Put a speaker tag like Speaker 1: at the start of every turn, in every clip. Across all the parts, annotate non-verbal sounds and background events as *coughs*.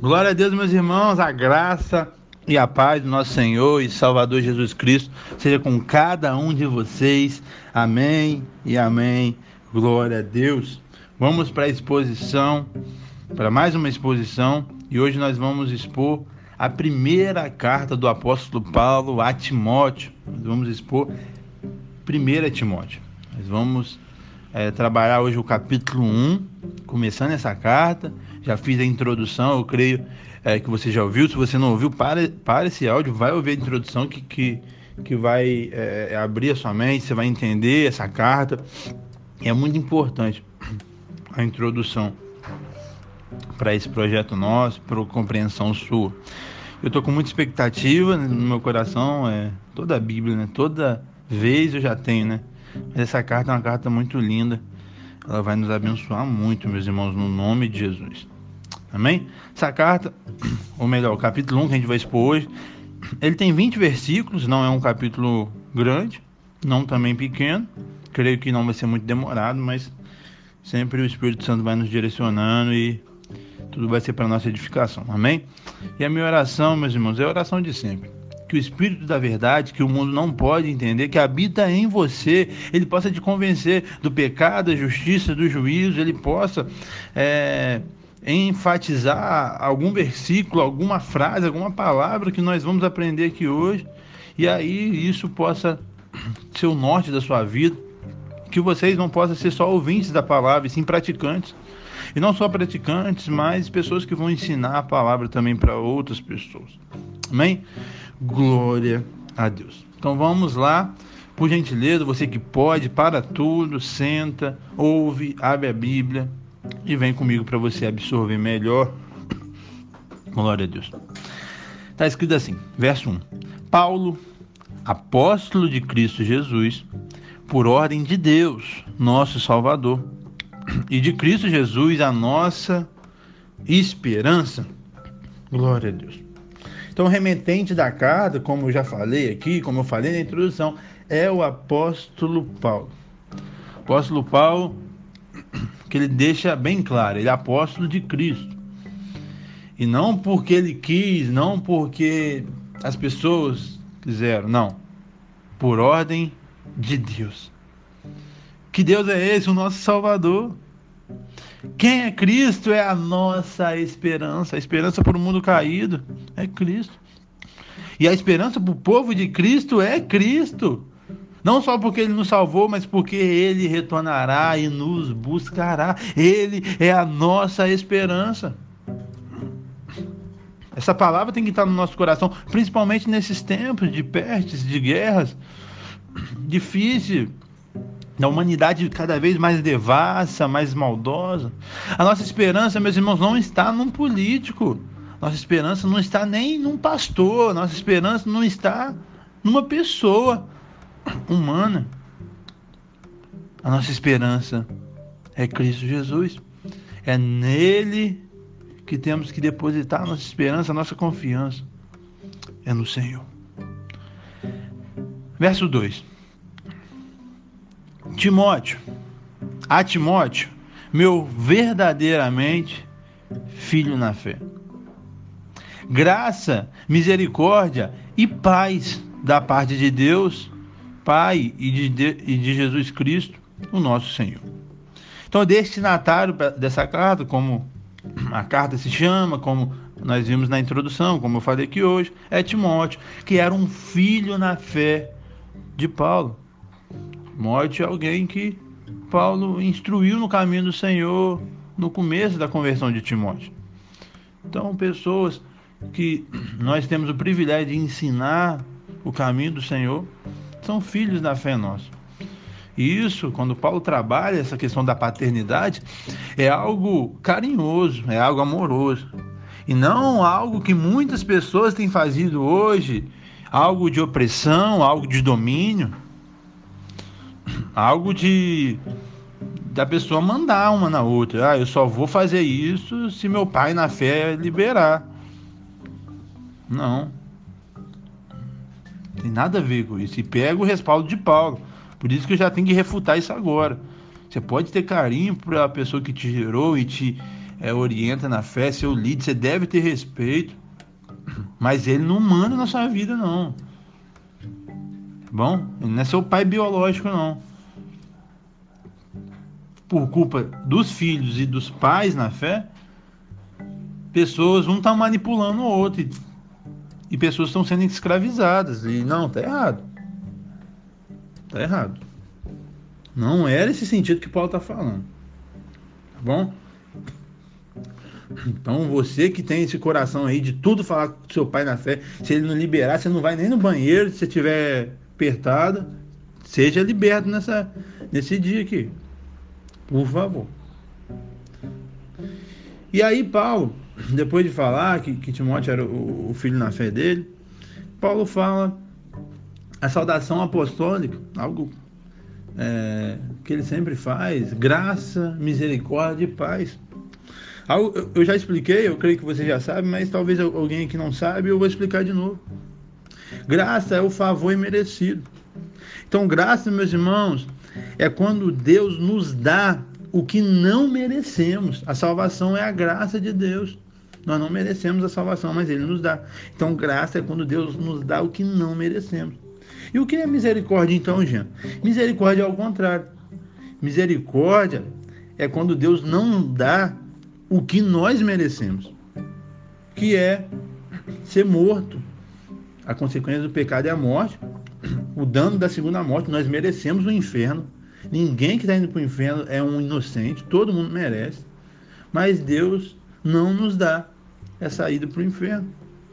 Speaker 1: Glória a Deus, meus irmãos, a graça e a paz do nosso Senhor e Salvador Jesus Cristo seja com cada um de vocês. Amém e amém. Glória a Deus. Vamos para a exposição, para mais uma exposição, e hoje nós vamos expor a primeira carta do apóstolo Paulo a Timóteo. Nós vamos expor 1 Timóteo. Nós vamos é, trabalhar hoje o capítulo 1, começando essa carta. Já fiz a introdução, eu creio é, que você já ouviu. Se você não ouviu, para, para esse áudio, vai ouvir a introdução que, que, que vai é, abrir a sua mente, você vai entender essa carta. É muito importante a introdução para esse projeto nosso, para compreensão sua. Eu estou com muita expectativa no meu coração, é, toda a Bíblia, né? toda vez eu já tenho, né? Mas essa carta é uma carta muito linda. Ela vai nos abençoar muito, meus irmãos, no nome de Jesus. Amém? Essa carta, ou melhor, o capítulo 1 que a gente vai expor hoje, ele tem 20 versículos, não é um capítulo grande, não também pequeno. Creio que não vai ser muito demorado, mas sempre o Espírito Santo vai nos direcionando e tudo vai ser para nossa edificação. Amém? E a minha oração, meus irmãos, é a oração de sempre que o Espírito da verdade, que o mundo não pode entender, que habita em você, ele possa te convencer do pecado, da justiça, do juízo, ele possa é, enfatizar algum versículo, alguma frase, alguma palavra que nós vamos aprender aqui hoje, e aí isso possa ser o norte da sua vida, que vocês não possam ser só ouvintes da palavra, e sim praticantes. E não só praticantes, mas pessoas que vão ensinar a palavra também para outras pessoas. Amém? Glória a Deus. Então vamos lá. Por gentileza, você que pode, para tudo, senta, ouve, abre a Bíblia e vem comigo para você absorver melhor. Glória a Deus. Está escrito assim, verso 1. Paulo, apóstolo de Cristo Jesus, por ordem de Deus, nosso Salvador, e de Cristo Jesus, a nossa esperança. Glória a Deus. Então, remetente da carta, como eu já falei aqui, como eu falei na introdução, é o apóstolo Paulo. Apóstolo Paulo, que ele deixa bem claro, ele é apóstolo de Cristo. E não porque ele quis, não porque as pessoas quiseram, não. Por ordem de Deus. Que Deus é esse, o nosso Salvador. Quem é Cristo é a nossa esperança. A esperança para o mundo caído é Cristo. E a esperança para o povo de Cristo é Cristo. Não só porque ele nos salvou, mas porque ele retornará e nos buscará. Ele é a nossa esperança. Essa palavra tem que estar no nosso coração, principalmente nesses tempos de pestes, de guerras. Difícil da humanidade cada vez mais devassa, mais maldosa. A nossa esperança, meus irmãos, não está num político. Nossa esperança não está nem num pastor. Nossa esperança não está numa pessoa humana. A nossa esperança é Cristo Jesus. É nele que temos que depositar a nossa esperança, a nossa confiança. É no Senhor. Verso 2. Timóteo, a Timóteo, meu verdadeiramente filho na fé. Graça, misericórdia e paz da parte de Deus, Pai e de, e de Jesus Cristo, o nosso Senhor. Então, destinatário dessa carta, como a carta se chama, como nós vimos na introdução, como eu falei aqui hoje, é Timóteo, que era um filho na fé de Paulo. Morte é alguém que Paulo instruiu no caminho do Senhor no começo da conversão de Timóteo. Então, pessoas que nós temos o privilégio de ensinar o caminho do Senhor são filhos da fé nossa. E isso, quando Paulo trabalha essa questão da paternidade, é algo carinhoso, é algo amoroso. E não algo que muitas pessoas têm fazido hoje, algo de opressão, algo de domínio algo de da pessoa mandar uma na outra. Ah, eu só vou fazer isso se meu pai na fé liberar. Não. Tem nada a ver com isso. E pega o respaldo de Paulo. Por isso que eu já tenho que refutar isso agora. Você pode ter carinho para a pessoa que te gerou e te é, orienta na fé, seu líder, você deve ter respeito. Mas ele não manda na sua vida, não. Tá bom? Ele não é seu pai biológico, não. Por culpa dos filhos e dos pais na fé, pessoas, um tá manipulando o outro. E, e pessoas estão sendo escravizadas. E não, tá errado. Tá errado. Não era esse sentido que Paulo tá falando. Tá bom? Então você que tem esse coração aí de tudo falar com seu pai na fé, se ele não liberar, você não vai nem no banheiro, se você estiver apertado, seja liberto nessa, nesse dia aqui. Por favor. E aí Paulo, depois de falar que, que Timóteo era o, o filho na fé dele, Paulo fala a saudação apostólica, algo é, que ele sempre faz, graça, misericórdia e paz. Eu já expliquei, eu creio que você já sabe, mas talvez alguém que não sabe, eu vou explicar de novo. Graça é o favor imerecido. Então, graça, meus irmãos, é quando Deus nos dá o que não merecemos. A salvação é a graça de Deus. Nós não merecemos a salvação, mas Ele nos dá. Então, graça é quando Deus nos dá o que não merecemos. E o que é misericórdia, então, Jean? Misericórdia é ao contrário. Misericórdia é quando Deus não dá o que nós merecemos, que é ser morto. A consequência do pecado é a morte. O dano da segunda morte, nós merecemos o inferno. Ninguém que está indo para o inferno é um inocente, todo mundo merece. Mas Deus não nos dá essa ida para o inferno.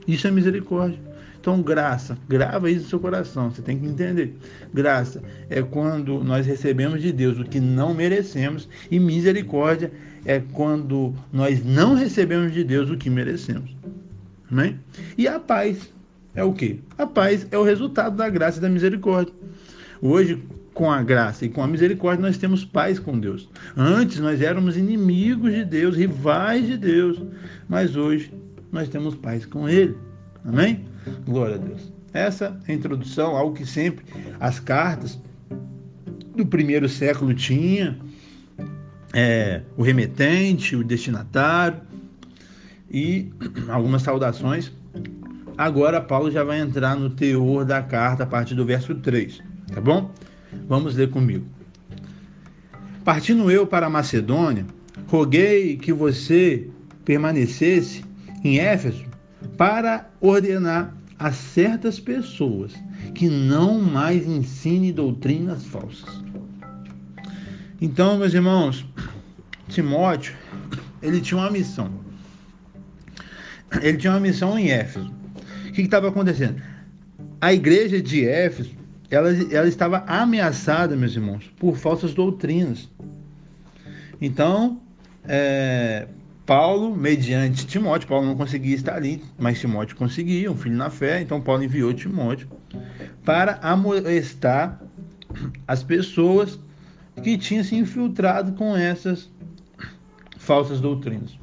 Speaker 1: Isso é misericórdia. Então, graça, grava isso no seu coração, você tem que entender. Graça é quando nós recebemos de Deus o que não merecemos, e misericórdia é quando nós não recebemos de Deus o que merecemos. Amém? E a paz é o que? A paz é o resultado da graça e da misericórdia. Hoje, com a graça e com a misericórdia, nós temos paz com Deus. Antes nós éramos inimigos de Deus, rivais de Deus, mas hoje nós temos paz com Ele. Amém? Glória a Deus. Essa é a introdução, algo que sempre as cartas do primeiro século tinha, é, o remetente, o destinatário e *clears throat* algumas saudações. Agora Paulo já vai entrar no teor da carta a partir do verso 3, tá bom? Vamos ler comigo. Partindo eu para a Macedônia, roguei que você permanecesse em Éfeso para ordenar a certas pessoas que não mais ensine doutrinas falsas. Então, meus irmãos, Timóteo, ele tinha uma missão. Ele tinha uma missão em Éfeso. Que estava acontecendo? A igreja de Éfeso, ela, ela estava ameaçada, meus irmãos, por falsas doutrinas. Então, é, Paulo, mediante Timóteo, Paulo não conseguia estar ali, mas Timóteo conseguia, um filho na fé, então Paulo enviou Timóteo para amoestar as pessoas que tinham se infiltrado com essas falsas doutrinas.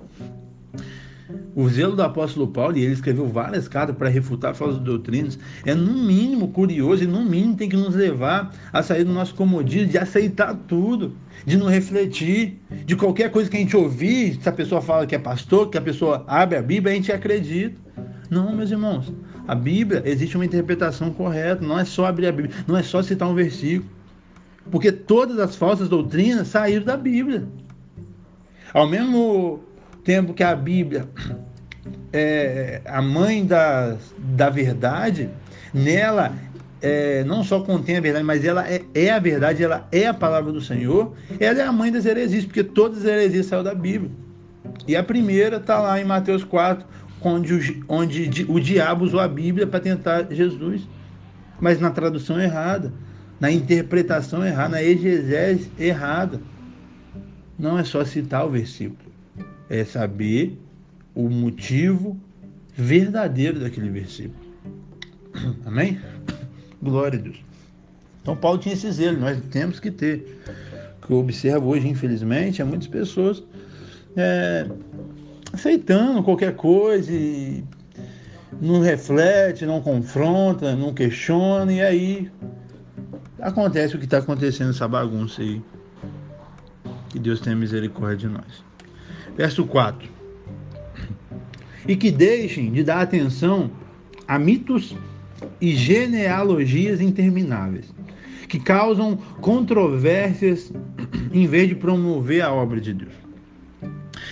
Speaker 1: O zelo do apóstolo Paulo, e ele escreveu várias cartas para refutar falsas doutrinas, é no mínimo curioso e no mínimo tem que nos levar a sair do nosso comodismo, de aceitar tudo, de não refletir, de qualquer coisa que a gente ouvir, se a pessoa fala que é pastor, que a pessoa abre a Bíblia, a gente acredita. Não, meus irmãos, a Bíblia existe uma interpretação correta, não é só abrir a Bíblia, não é só citar um versículo. Porque todas as falsas doutrinas saíram da Bíblia. Ao mesmo tempo que a Bíblia é a mãe da, da verdade, nela é, não só contém a verdade, mas ela é, é, a verdade, ela é a palavra do Senhor, ela é a mãe das heresias, porque todas as heresias saíram da Bíblia. E a primeira está lá em Mateus 4, onde o, onde o diabo usou a Bíblia para tentar Jesus, mas na tradução errada, na interpretação errada, na exegese errada. Não é só citar o versículo é saber o motivo verdadeiro daquele versículo. *clears throat* Amém? Glória a Deus. Então Paulo tinha esse zelo, nós temos que ter. O que eu observo hoje, infelizmente, é muitas pessoas é, aceitando qualquer coisa e não reflete, não confronta, não questiona, e aí acontece o que está acontecendo essa bagunça aí. Que Deus tenha misericórdia de nós. Verso 4. E que deixem de dar atenção a mitos e genealogias intermináveis, que causam controvérsias em vez de promover a obra de Deus.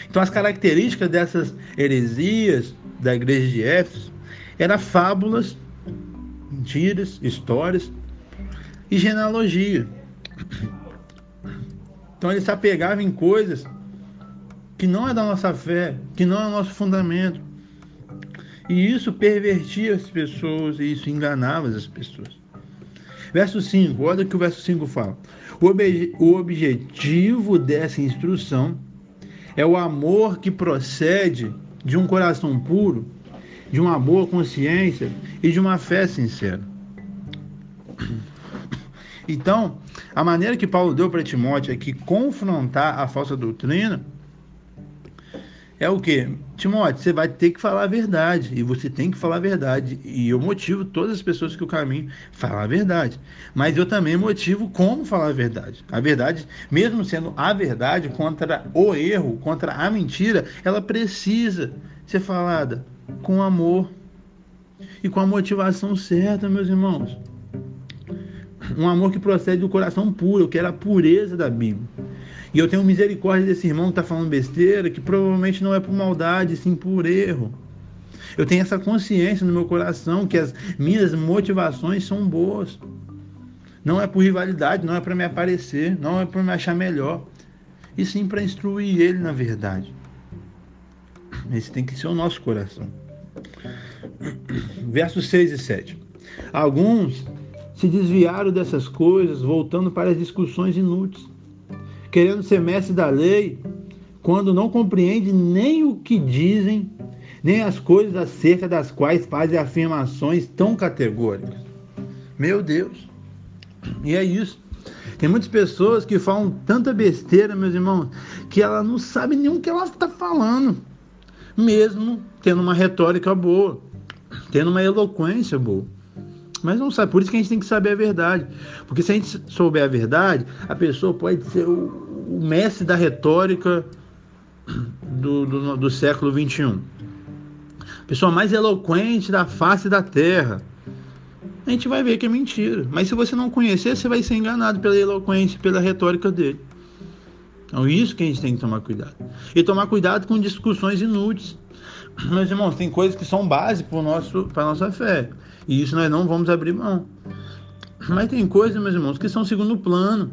Speaker 1: Então, as características dessas heresias da igreja de Éfeso eram fábulas, mentiras, histórias e genealogia. Então, eles se apegavam em coisas que não é da nossa fé, que não é o nosso fundamento. E isso pervertia as pessoas e isso enganava as pessoas. Verso 5, olha o que o verso 5 fala. O, obje o objetivo dessa instrução é o amor que procede de um coração puro, de uma boa consciência e de uma fé sincera. Então, a maneira que Paulo deu para Timóteo é que confrontar a falsa doutrina é o que? Timóteo, você vai ter que falar a verdade. E você tem que falar a verdade. E eu motivo todas as pessoas que o caminho falar a verdade. Mas eu também motivo como falar a verdade. A verdade, mesmo sendo a verdade contra o erro, contra a mentira, ela precisa ser falada com amor e com a motivação certa, meus irmãos. Um amor que procede do coração puro, eu quero a pureza da Bíblia. E eu tenho misericórdia desse irmão que está falando besteira, que provavelmente não é por maldade, sim por erro. Eu tenho essa consciência no meu coração que as minhas motivações são boas. Não é por rivalidade, não é para me aparecer, não é para me achar melhor, e sim para instruir ele na verdade. Esse tem que ser o nosso coração. Versos 6 e 7. Alguns se desviaram dessas coisas, voltando para as discussões inúteis querendo ser mestre da lei, quando não compreende nem o que dizem, nem as coisas acerca das quais fazem afirmações tão categóricas. Meu Deus! E é isso. Tem muitas pessoas que falam tanta besteira, meus irmãos, que ela não sabe nem o que ela está falando, mesmo tendo uma retórica boa, tendo uma eloquência boa. Mas não sabe, por isso que a gente tem que saber a verdade. Porque se a gente souber a verdade, a pessoa pode ser o, o mestre da retórica do, do, do século XXI. Pessoa mais eloquente da face da terra. A gente vai ver que é mentira. Mas se você não conhecer, você vai ser enganado pela eloquência, pela retórica dele. Então, isso que a gente tem que tomar cuidado. E tomar cuidado com discussões inúteis. Meus irmãos, tem coisas que são base para a nossa fé. E isso nós não vamos abrir mão. Mas tem coisas, meus irmãos, que são segundo plano.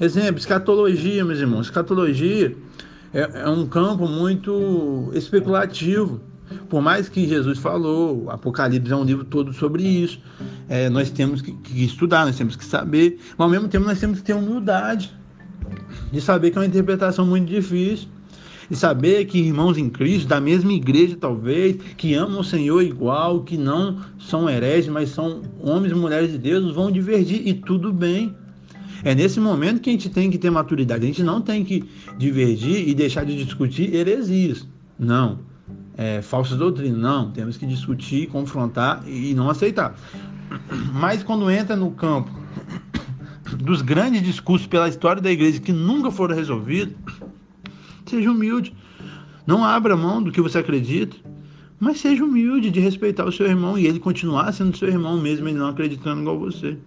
Speaker 1: Exemplo, escatologia, meus irmãos. Escatologia é, é um campo muito especulativo. Por mais que Jesus falou, Apocalipse é um livro todo sobre isso. É, nós temos que, que, estudar, nós temos que saber, mas ao mesmo tempo nós temos que ter humildade de saber que é uma interpretação muito difícil. E saber que irmãos em Cristo, da mesma igreja talvez, que amam o Senhor igual, que não são hereges, mas são homens e mulheres de Deus, vão divergir e tudo bem. É nesse momento que a gente tem que ter maturidade. A gente não tem que divergir e deixar de discutir heresias. Não. É, falsas doutrinas. Não. Temos que discutir, confrontar e não aceitar. Mas quando entra no campo dos grandes discursos pela história da igreja que nunca foram resolvidos, seja humilde. Não abra mão do que você acredita, mas seja humilde de respeitar o seu irmão e ele continuar sendo seu irmão mesmo ele não acreditando igual você.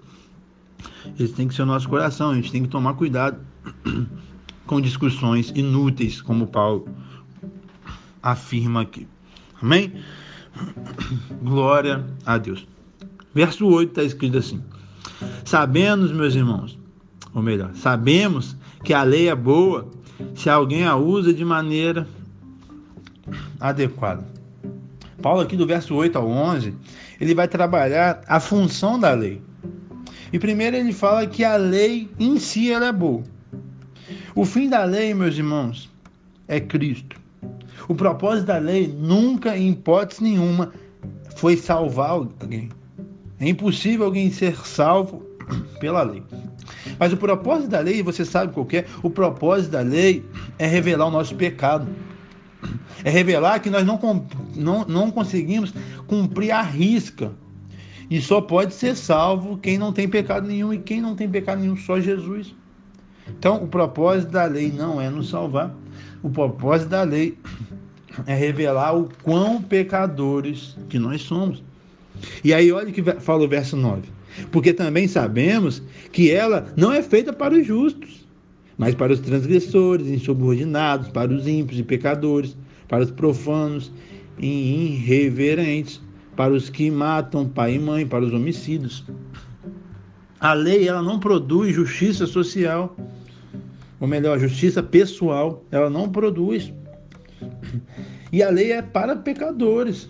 Speaker 1: Esse tem que ser o nosso coração. A gente tem que tomar cuidado *clears throat* com discussões inúteis, como Paulo afirma aqui. Amém? *clears throat* Glória a Deus. Verso 8 está escrito assim: Sabemos, meus irmãos, ou melhor, sabemos que a lei é boa se alguém a usa de maneira adequada. Paulo, aqui do verso 8 ao 11, ele vai trabalhar a função da lei. E primeiro ele fala que a lei em si ela é boa. O fim da lei, meus irmãos, é Cristo. O propósito da lei nunca, em hipótese nenhuma, foi salvar alguém. É impossível alguém ser salvo pela lei. Mas o propósito da lei, você sabe qual é? O propósito da lei é revelar o nosso pecado. É revelar que nós não, não, não conseguimos cumprir a risca e só pode ser salvo quem não tem pecado nenhum. E quem não tem pecado nenhum? Só Jesus. Então, o propósito da lei não é nos salvar. O propósito da lei é revelar o quão pecadores que nós somos. E aí, olha o que fala o verso 9. Porque também sabemos que ela não é feita para os justos, mas para os transgressores, insubordinados, para os ímpios e pecadores, para os profanos e irreverentes, para os que matam pai e mãe, para os homicídios. A lei ela não produz justiça social, ou melhor, justiça pessoal, ela não produz. E a lei é para pecadores.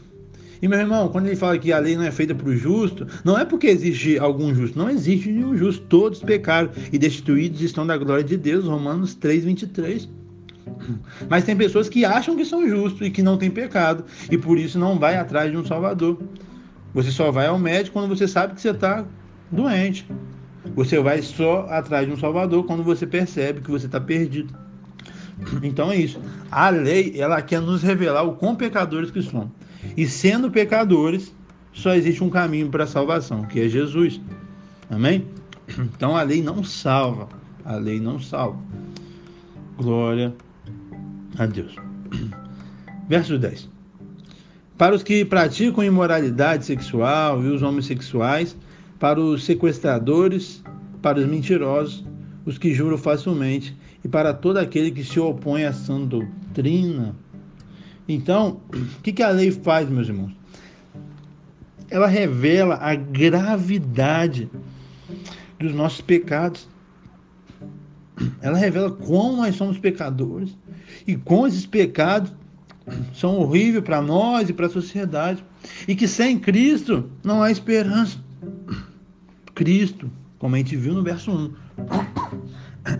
Speaker 1: E meu irmão, quando ele fala que a lei não é feita para o justo, não é porque existe algum justo, não existe nenhum justo, todos pecaram e destituídos estão da glória de Deus, Romanos 3, 23. Mas tem pessoas que acham que são justos e que não têm pecado, e por isso não vai atrás de um Salvador. Você só vai ao médico quando você sabe que você está doente. Você vai só atrás de um Salvador quando você percebe que você está perdido. Então é isso. A lei, ela quer nos revelar o quão pecadores que somos. E sendo pecadores, só existe um caminho para a salvação, que é Jesus. Amém? Então a lei não salva. A lei não salva. Glória a Deus. Verso 10. Para os que praticam imoralidade sexual e os homossexuais, para os sequestradores, para os mentirosos, os que juram facilmente, e para todo aquele que se opõe à sã doutrina. Então, o que, que a lei faz, meus irmãos? Ela revela a gravidade dos nossos pecados. Ela revela como nós somos pecadores e como esses pecados são horríveis para nós e para a sociedade. E que sem Cristo não há esperança. Cristo, como a gente viu no verso 1,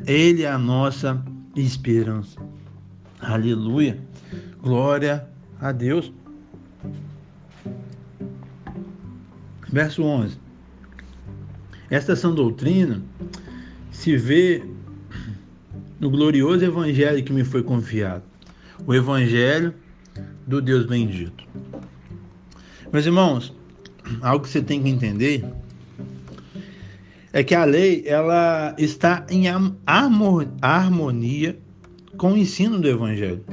Speaker 1: Ele é a nossa esperança. Aleluia. Glória a Deus. Verso 11. Esta sã doutrina se vê no glorioso evangelho que me foi confiado, o evangelho do Deus bendito. Meus irmãos, algo que você tem que entender é que a lei ela está em harmonia com o ensino do evangelho.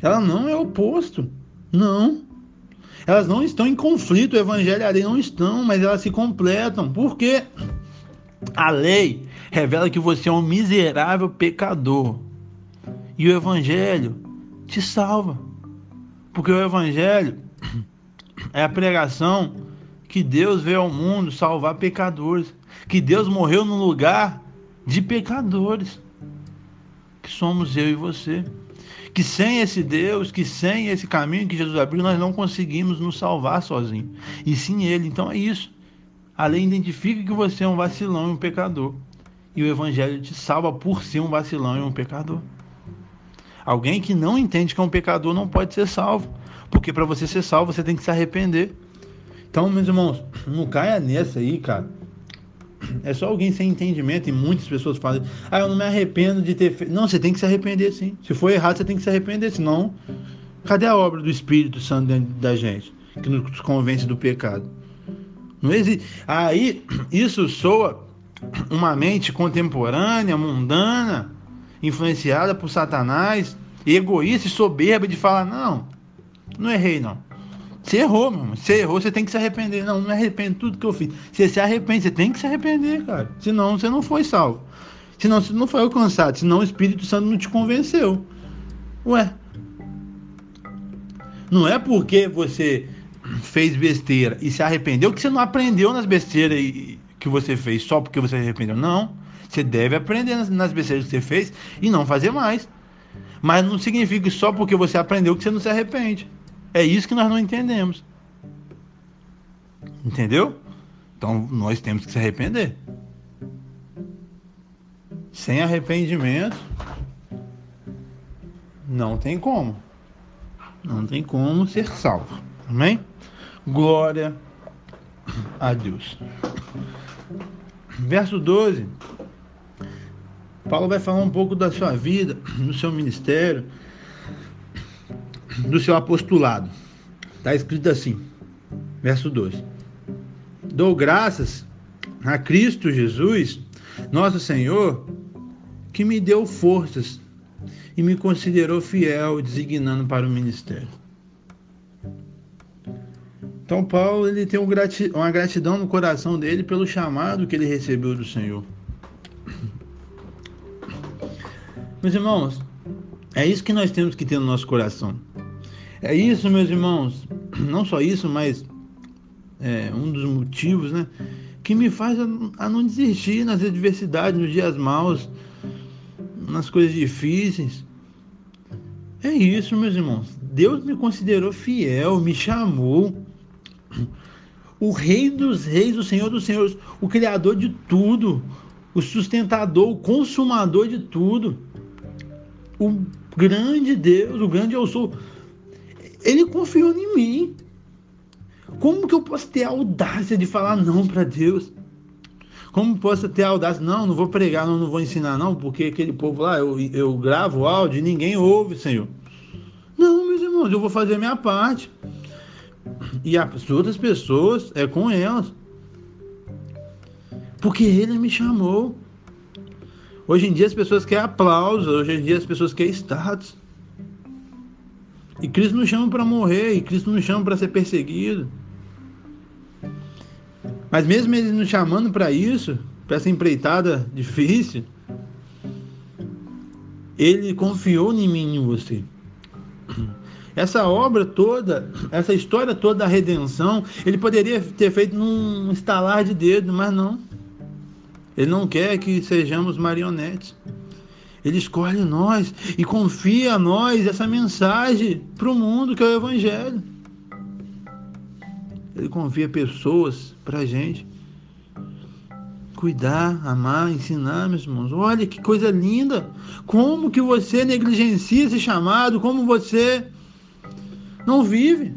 Speaker 1: Ela não é oposto. Não. Elas não estão em conflito, o evangelho e a lei não estão, mas elas se completam. Por quê? A lei revela que você é um miserável pecador. E o evangelho te salva. Porque o evangelho é a pregação que Deus veio ao mundo salvar pecadores, que Deus morreu no lugar de pecadores, que somos eu e você que sem esse Deus, que sem esse caminho que Jesus abriu, nós não conseguimos nos salvar sozinhos. E sim Ele. Então é isso. A lei identifica que você é um vacilão e um pecador. E o Evangelho te salva por ser um vacilão e um pecador. Alguém que não entende que é um pecador não pode ser salvo. Porque para você ser salvo, você tem que se arrepender. Então, meus irmãos, não caia nessa aí, cara é só alguém sem entendimento e muitas pessoas falam: "Ah, eu não me arrependo de ter feito". Não, você tem que se arrepender sim. Se for errado, você tem que se arrepender, senão cadê a obra do Espírito Santo dentro da gente que nos convence do pecado? Não existe. Aí isso soa uma mente contemporânea, mundana, influenciada por Satanás, egoísta e soberba de falar: "Não, não errei não". Você errou, meu irmão. Você errou, você tem que se arrepender. Não, não me arrependo tudo que eu fiz. Você se arrepende, você tem que se arrepender, cara. Senão você não foi salvo. Senão você não foi alcançado. Senão o Espírito Santo não te convenceu. Ué. Não é porque você fez besteira e se arrependeu que você não aprendeu nas besteiras que você fez só porque você se arrependeu. Não. Você deve aprender nas besteiras que você fez e não fazer mais. Mas não significa que só porque você aprendeu que você não se arrepende. É isso que nós não entendemos. Entendeu? Então nós temos que se arrepender. Sem arrependimento, não tem como. Não tem como ser salvo. Amém? Glória a Deus. Verso 12. Paulo vai falar um pouco da sua vida, do seu ministério, do seu apostolado. Está escrito assim, verso 2: Dou graças a Cristo Jesus, nosso Senhor, que me deu forças e me considerou fiel, designando para o ministério. Então Paulo ele tem uma gratidão no coração dele pelo chamado que ele recebeu do Senhor. Meus irmãos, é isso que nós temos que ter no nosso coração. É isso, meus irmãos, *clears throat* não só isso, mas é um dos motivos, né, que me faz a, não desistir nas adversidades, nos dias maus, nas coisas difíceis. É isso, meus irmãos. Deus me considerou fiel, me chamou *clears throat* o Rei dos Reis, o Senhor dos Senhores, o Criador de tudo, o sustentador, o consumador de tudo, o grande Deus, o grande eu sou. Ele confiou em mim. Como que eu posso ter a audácia de falar não para Deus? Como posso ter a audácia? Não, não vou pregar, não, não vou ensinar, não, porque aquele povo lá, eu, eu gravo áudio e ninguém ouve, Senhor. Não, meus irmãos, eu vou fazer a minha parte. E as outras pessoas é com elas. Porque ele me chamou. Hoje em dia as pessoas querem aplauso, hoje em dia as pessoas querem status. E Cristo nos chama para morrer, e Cristo nos chama para ser perseguido. Mas mesmo ele nos chamando para isso, para essa empreitada difícil, ele confiou em mim e em você. Essa obra toda, essa história toda da redenção, ele poderia ter feito num estalar de dedo, mas não. Ele não quer que sejamos marionetes. Ele escolhe nós e confia a nós essa mensagem para o mundo que é o Evangelho. Ele confia pessoas para a gente cuidar, amar, ensinar, meus irmãos. Olha que coisa linda! Como que você negligencia esse chamado? Como você não vive.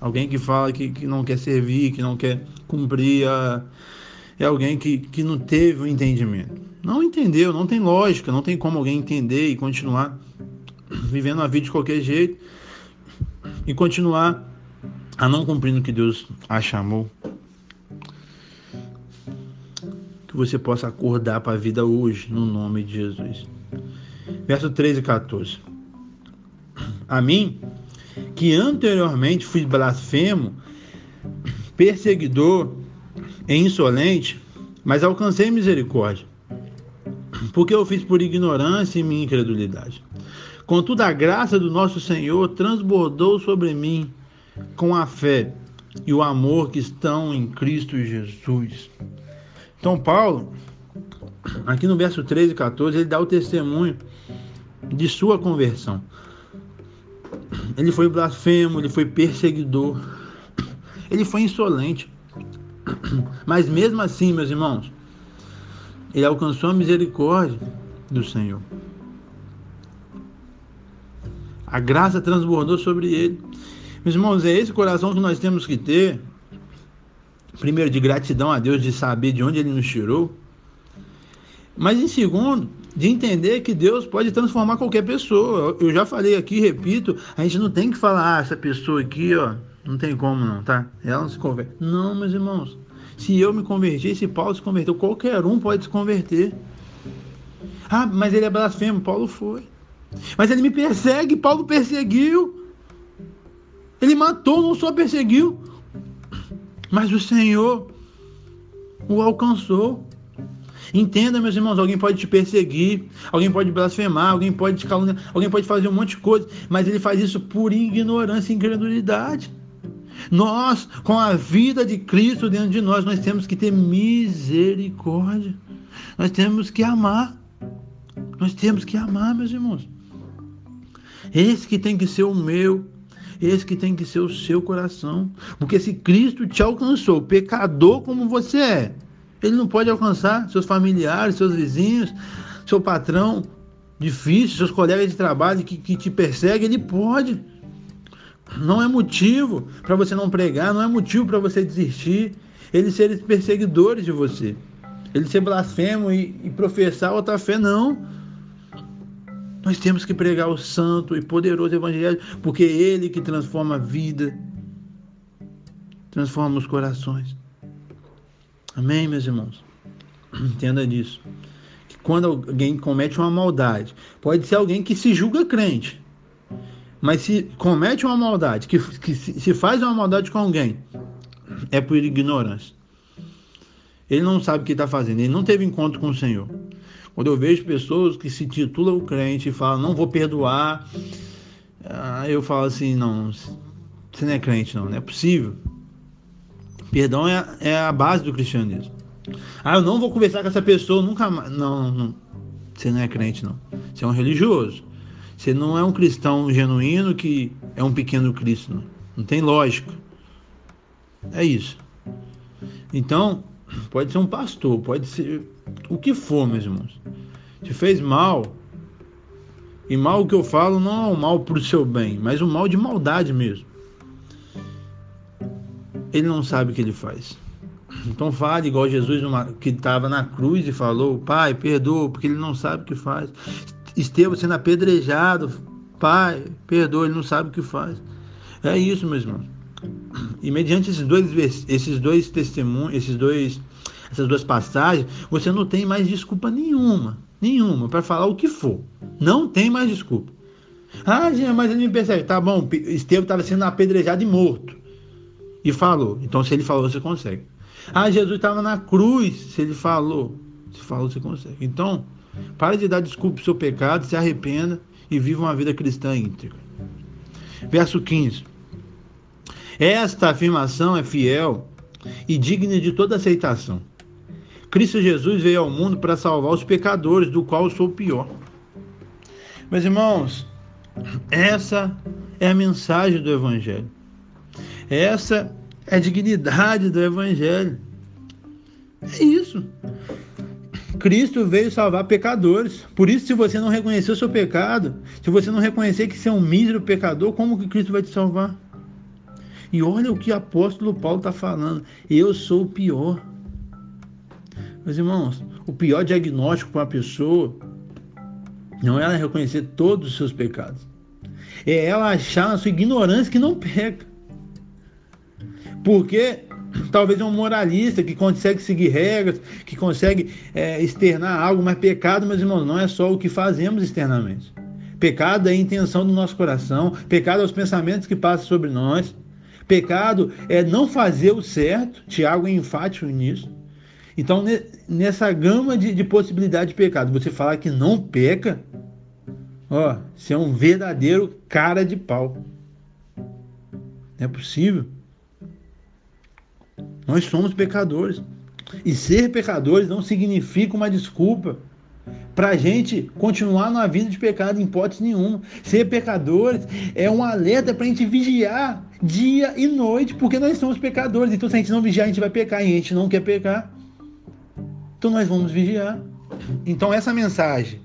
Speaker 1: Alguém que fala que, que não quer servir, que não quer cumprir, a, é alguém que, que não teve o entendimento. Não entendeu, não tem lógica, não tem como alguém entender e continuar vivendo a vida de qualquer jeito e continuar a não cumprindo o que Deus a chamou. Que você possa acordar para a vida hoje, no nome de Jesus. Verso 13 e 14 a mim, que anteriormente fui blasfemo, perseguidor e insolente, mas alcancei misericórdia, porque eu fiz por ignorância e minha incredulidade. Contudo, a graça do nosso Senhor transbordou sobre mim com a fé e o amor que estão em Cristo Jesus. Então, Paulo, aqui no verso 13 e 14, ele dá o testemunho de sua conversão. Ele foi blasfemo, ele foi perseguidor, ele foi insolente. *clears throat* Mas mesmo assim, meus irmãos, ele alcançou a misericórdia do Senhor. A graça transbordou sobre ele. Meus irmãos, é esse coração que nós temos que ter. Primeiro, de gratidão a Deus, de saber de onde ele nos tirou. Mas em segundo, de entender que Deus pode transformar qualquer pessoa. Eu já falei aqui, repito, a gente não tem que falar, ah, essa pessoa aqui, ó, não tem como não, tá? Ela não se converte. Não, meus irmãos. Se eu me converti, se Paulo se converteu, qualquer um pode se converter. Ah, mas ele é blasfemo, Paulo foi. Mas ele me persegue, Paulo perseguiu. Ele matou, não só perseguiu, mas o Senhor o alcançou. Entenda, meus irmãos, alguém pode te perseguir, alguém pode blasfemar, alguém pode te caluniar, alguém pode fazer um monte de coisa, mas ele faz isso por ignorância e incredulidade. Nós, com a vida de Cristo dentro de nós, nós temos que ter misericórdia. Nós temos que amar. Nós temos que amar, meus irmãos. Esse que tem que ser o meu, esse que tem que ser o seu coração. Porque se Cristo te alcançou, pecador como você é, ele não pode alcançar seus familiares, seus vizinhos, seu patrão difícil, seus colegas de trabalho que, que te perseguem. Ele pode. Não é motivo para você não pregar, não é motivo para você desistir. Eles serem perseguidores de você. Ele ser blasfemo e, e professar outra fé, não. Nós temos que pregar o santo e poderoso evangelho, porque é ele que transforma a vida, transforma os corações. Amém, meus irmãos? *clears throat* Entenda disso. quando alguém comete uma maldade. Pode ser alguém que se julga crente. Mas se comete uma maldade, que, que se faz uma maldade com alguém, é por ignorância. Ele não sabe o que está fazendo, ele não teve encontro com o Senhor. Quando eu vejo pessoas que se titulam crente e falam, não vou perdoar, ah, eu falo assim, não, você não é crente, não, não é possível. Perdão é, é a base do cristianismo. Ah, eu não vou conversar com essa pessoa nunca mais. Não, não, você não é crente, não. Você é um religioso. Você não é um cristão genuíno que é um pequeno Cristo. Não, não tem lógica. É isso. Então, pode ser um pastor, pode ser o que for, meus irmãos. Te fez mal. E mal que eu falo não é o mal para o seu bem, mas o mal de maldade mesmo. Ele não sabe o que ele faz. Então fale igual Jesus que estava na cruz e falou: Pai, perdoa, porque ele não sabe o que faz. Estevão sendo apedrejado, Pai, perdoa, ele não sabe o que faz. É isso, meus irmãos. E mediante esses dois, esses dois testemunhos, esses dois, essas duas passagens, você não tem mais desculpa nenhuma, nenhuma, para falar o que for. Não tem mais desculpa. Ah, gente, mas ele me percebe. Tá bom, Estevão estava sendo apedrejado e morto. E falou. Então, se ele falou, você consegue. Ah, Jesus estava na cruz. Se ele falou, se falou, você consegue. Então, pare de dar desculpa pro seu pecado, se arrependa e viva uma vida cristã íntegra. Verso 15. Esta afirmação é fiel e digna de toda aceitação. Cristo Jesus veio ao mundo para salvar os pecadores, do qual eu sou o pior. Meus irmãos, essa é a mensagem do Evangelho. Essa é a dignidade do Evangelho. É isso. Cristo veio salvar pecadores. Por isso, se você não reconhecer o seu pecado, se você não reconhecer que você é um mísero pecador, como que Cristo vai te salvar? E olha o que o apóstolo Paulo está falando. Eu sou o pior. Meus irmãos, o pior diagnóstico para uma pessoa não é ela reconhecer todos os seus pecados. É ela achar na sua ignorância que não peca. Porque talvez é um moralista que consegue seguir regras, que consegue é, externar algo, mas pecado, meus irmãos, não é só o que fazemos externamente. Pecado é a intenção do nosso coração, pecado é os pensamentos que passam sobre nós. Pecado é não fazer o certo, Tiago é enfático nisso. Então, nessa gama de, de possibilidade de pecado, você falar que não peca, ó, você é um verdadeiro cara de pau. Não é possível. Nós somos pecadores. E ser pecadores não significa uma desculpa para a gente continuar numa vida de pecado em hipótese nenhuma. Ser pecadores é um alerta para a gente vigiar dia e noite, porque nós somos pecadores. Então, se a gente não vigiar, a gente vai pecar e a gente não quer pecar. Então, nós vamos vigiar. Então, essa mensagem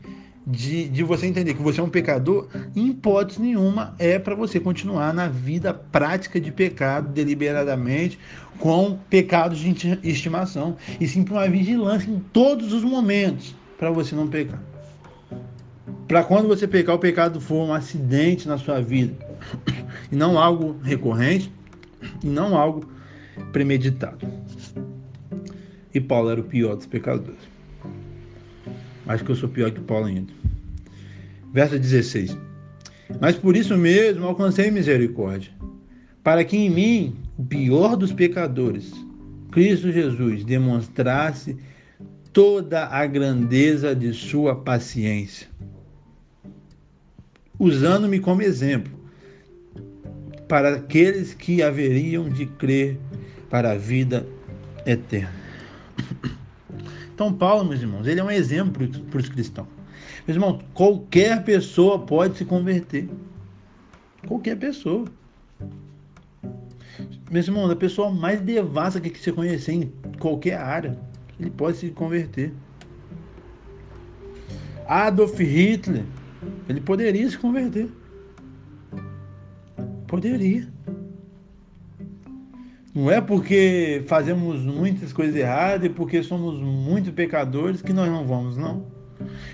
Speaker 1: de, de você entender que você é um pecador, em hipótese nenhuma, é para você continuar na vida prática de pecado deliberadamente, com pecados de estimação, e sim para uma vigilância em todos os momentos para você não pecar. Para quando você pecar, o pecado for um acidente na sua vida e não algo recorrente e não algo premeditado. E Paulo era o pior dos pecadores. Acho que eu sou pior que Paulo ainda. Verso 16. Mas por isso mesmo alcancei misericórdia, para que em mim, o pior dos pecadores, Cristo Jesus, demonstrasse toda a grandeza de sua paciência, usando-me como exemplo para aqueles que haveriam de crer para a vida eterna. Então, Paulo, meus irmãos, ele é um exemplo para os cristãos. Meus irmãos, qualquer pessoa pode se converter. Qualquer pessoa. Meus irmãos, a pessoa mais devassa que você conhecer em qualquer área ele pode se converter. Adolf Hitler, ele poderia se converter. Poderia. Não é porque fazemos muitas coisas erradas e porque somos muito pecadores que nós não vamos, não.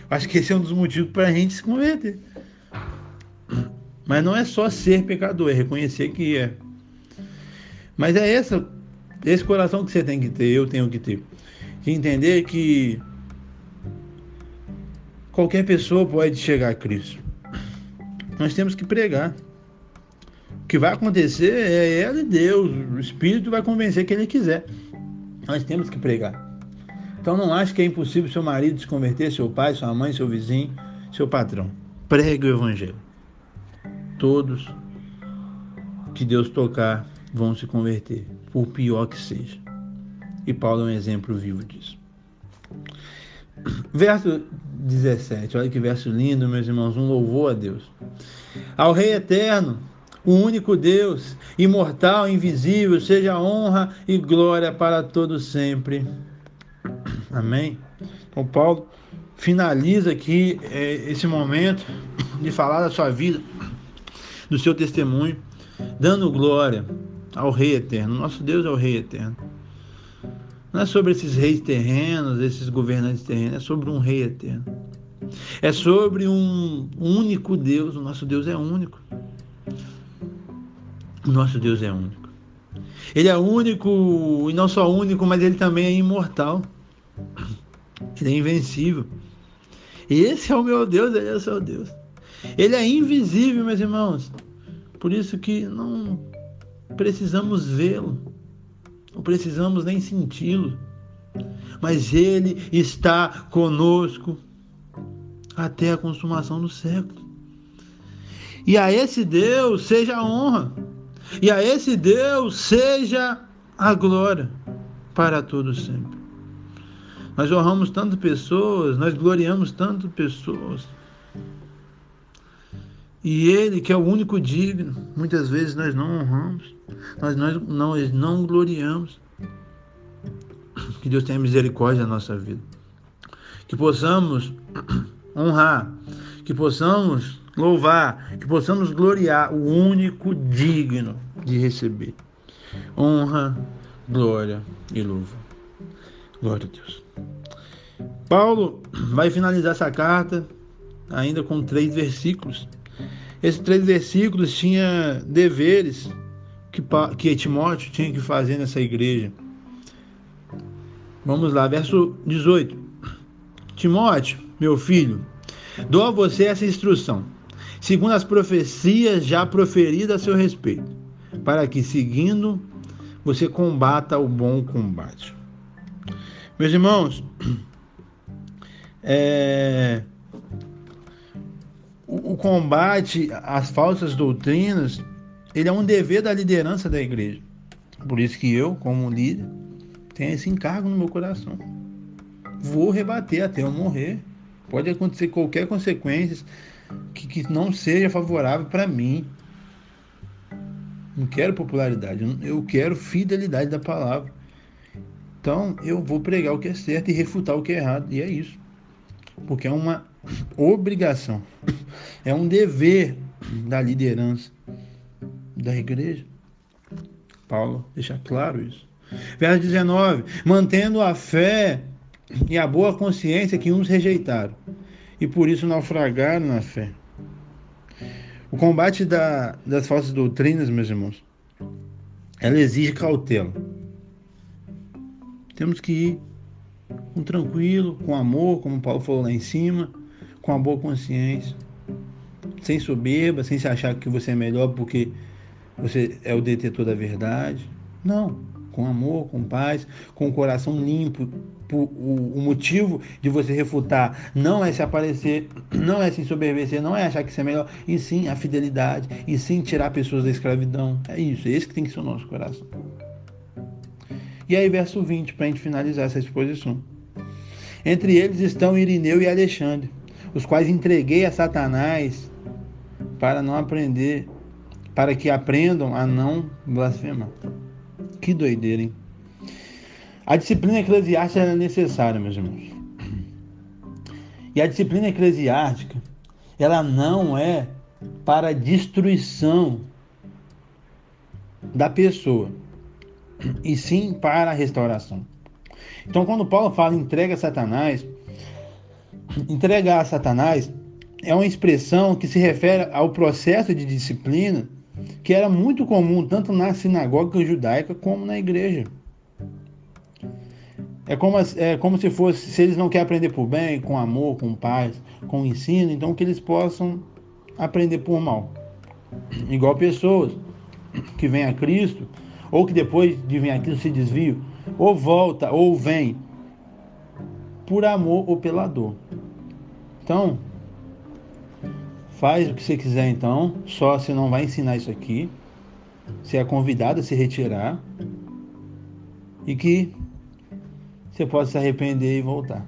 Speaker 1: Acho que esse é um dos motivos para a gente se converter. Mas não é só ser pecador, é reconhecer que é. Mas é essa, esse coração que você tem que ter, eu tenho que ter de entender que qualquer pessoa pode chegar a Cristo. Nós temos que pregar. O que vai acontecer é ela e Deus. O Espírito vai convencer quem ele quiser. Nós temos que pregar. Então não ache que é impossível seu marido se converter, seu pai, sua mãe, seu vizinho, seu patrão. Pregue o Evangelho. Todos que Deus tocar vão se converter, por pior que seja. E Paulo é um exemplo vivo disso. Verso 17, olha que verso lindo, meus irmãos, um louvor a Deus. Ao Rei eterno, o único Deus, imortal, invisível, seja honra e glória para todos sempre. Amém. Então Paulo finaliza aqui é, esse momento de falar da sua vida, do seu testemunho, dando glória ao Rei eterno. Nosso Deus é o Rei eterno. Não é sobre esses reis terrenos, esses governantes terrenos, é sobre um rei eterno. É sobre um único Deus. O nosso Deus é único. O nosso Deus é único. Ele é único, e não só único, mas ele também é imortal. Ele é invencível. Esse é o meu Deus, ele é o seu Deus. Ele é invisível, meus irmãos. Por isso que não precisamos vê-lo. Não precisamos nem senti-lo. Mas Ele está conosco até a consumação do século. E a esse Deus seja a honra, e a esse Deus seja a glória para todos sempre. Nós honramos tanto pessoas, nós gloriamos tanto pessoas. E Ele, que é o único digno, muitas vezes nós não honramos nós, nós, nós não gloriamos. Que Deus tenha misericórdia da nossa vida. Que possamos *coughs* honrar, que possamos louvar, que possamos gloriar o único digno de receber honra, glória e louvor. Glória a Deus. Paulo vai finalizar essa carta ainda com três versículos. Esses três versículos tinham deveres que, que Timóteo tinha que fazer nessa igreja. Vamos lá, verso 18. Timóteo, meu filho, dou a você essa instrução, segundo as profecias já proferidas a seu respeito, para que, seguindo, você combata o bom combate. Meus irmãos, é, o, o combate às falsas doutrinas ele é um dever da liderança da igreja. Por isso que eu, como líder, tenho esse encargo no meu coração. Vou rebater até eu morrer. Pode acontecer qualquer consequência que, que não seja favorável para mim. Não quero popularidade, eu quero fidelidade da palavra. Então eu vou pregar o que é certo e refutar o que é errado. E é isso. Porque é uma obrigação, é um dever da liderança da igreja. Paulo deixa claro isso. Verso 19: Mantendo a fé e a boa consciência que uns rejeitaram, e por isso naufragaram na fé. O combate da, das falsas doutrinas, meus irmãos, ela exige cautela. Temos que ir com tranquilo, com amor, como Paulo falou lá em cima, com a boa consciência, sem soberba, sem se achar que você é melhor porque você é o detetor da verdade. Não, com amor, com paz, com o coração limpo. O, motivo de você refutar não é se aparecer, não é se ensoberbecer, não é achar que você é melhor, e sim a fidelidade, e sim tirar pessoas da escravidão. É isso, é esse que tem que ser o nosso coração. E aí, verso 20, para a gente finalizar essa exposição. Entre eles estão Irineu e Alexandre, os quais entreguei a Satanás para não aprender para que aprendam a não blasfemar. Que doideira, hein? A disciplina eclesiástica é necessária, meus irmãos. E a disciplina eclesiástica, ela não é para destruição da pessoa, e sim para a restauração. Então, quando Paulo fala entrega a Satanás, entregar a Satanás é uma expressão que se refere ao processo de disciplina que era muito comum tanto na sinagoga judaica como na igreja. É como, é como se fosse, se eles não querem aprender por bem, com amor, com paz, com ensino, então que eles possam aprender por mal. Igual pessoas que vêm a Cristo, ou que depois de vir a Cristo se desviam, ou volta, ou vem por amor ou pela dor. Então, faz o que você quiser então, só você não vai ensinar isso aqui. Você é convidado a se retirar e que você possa se arrepender e voltar.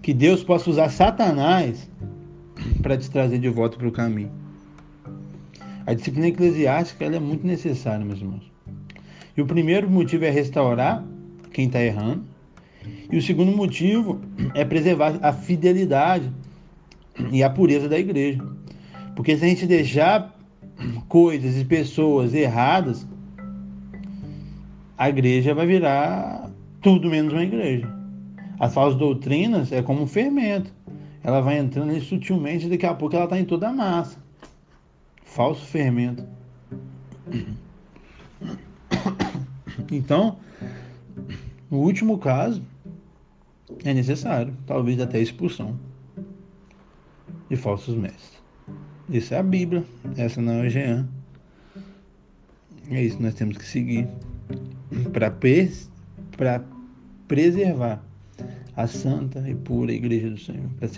Speaker 1: Que Deus possa usar Satanás para te trazer de volta para o caminho. A disciplina eclesiástica ela é muito necessária, meus irmãos. E o primeiro motivo é restaurar quem está errando. E o segundo motivo é preservar a fidelidade e a pureza da igreja. Porque se a gente deixar coisas e pessoas erradas, a igreja vai virar tudo menos uma igreja. As falsas doutrinas é como um fermento. Ela vai entrando sutilmente e daqui a pouco ela está em toda a massa. Falso fermento. Então, no último caso, é necessário, talvez até expulsão de falsos mestres. Isso é a Bíblia, essa não é o Jean. É isso que nós temos que seguir para pres preservar a santa e pura igreja do Senhor, para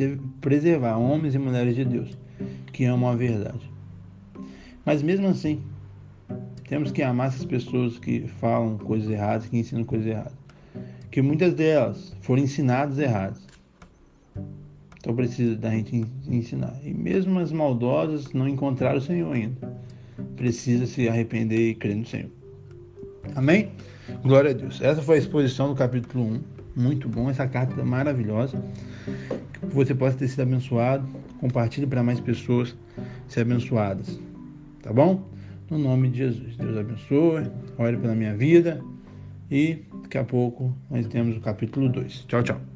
Speaker 1: preservar homens e mulheres de Deus que amam a verdade. Mas mesmo assim, temos que amar essas pessoas que falam coisas erradas, que ensinam coisas erradas. Que muitas delas foram ensinadas erradas. Então precisa da gente ensinar. E mesmo as maldosas não encontraram o Senhor ainda. Precisa se arrepender e crer no Senhor. Amém? Glória a Deus. Essa foi a exposição do capítulo 1. Muito bom, essa carta é maravilhosa. Que você possa ter sido abençoado. Compartilhe para mais pessoas ser abençoadas. Tá bom? No nome de Jesus. Deus abençoe. Ore pela minha vida. E daqui a pouco nós temos o capítulo 2. Tchau, tchau.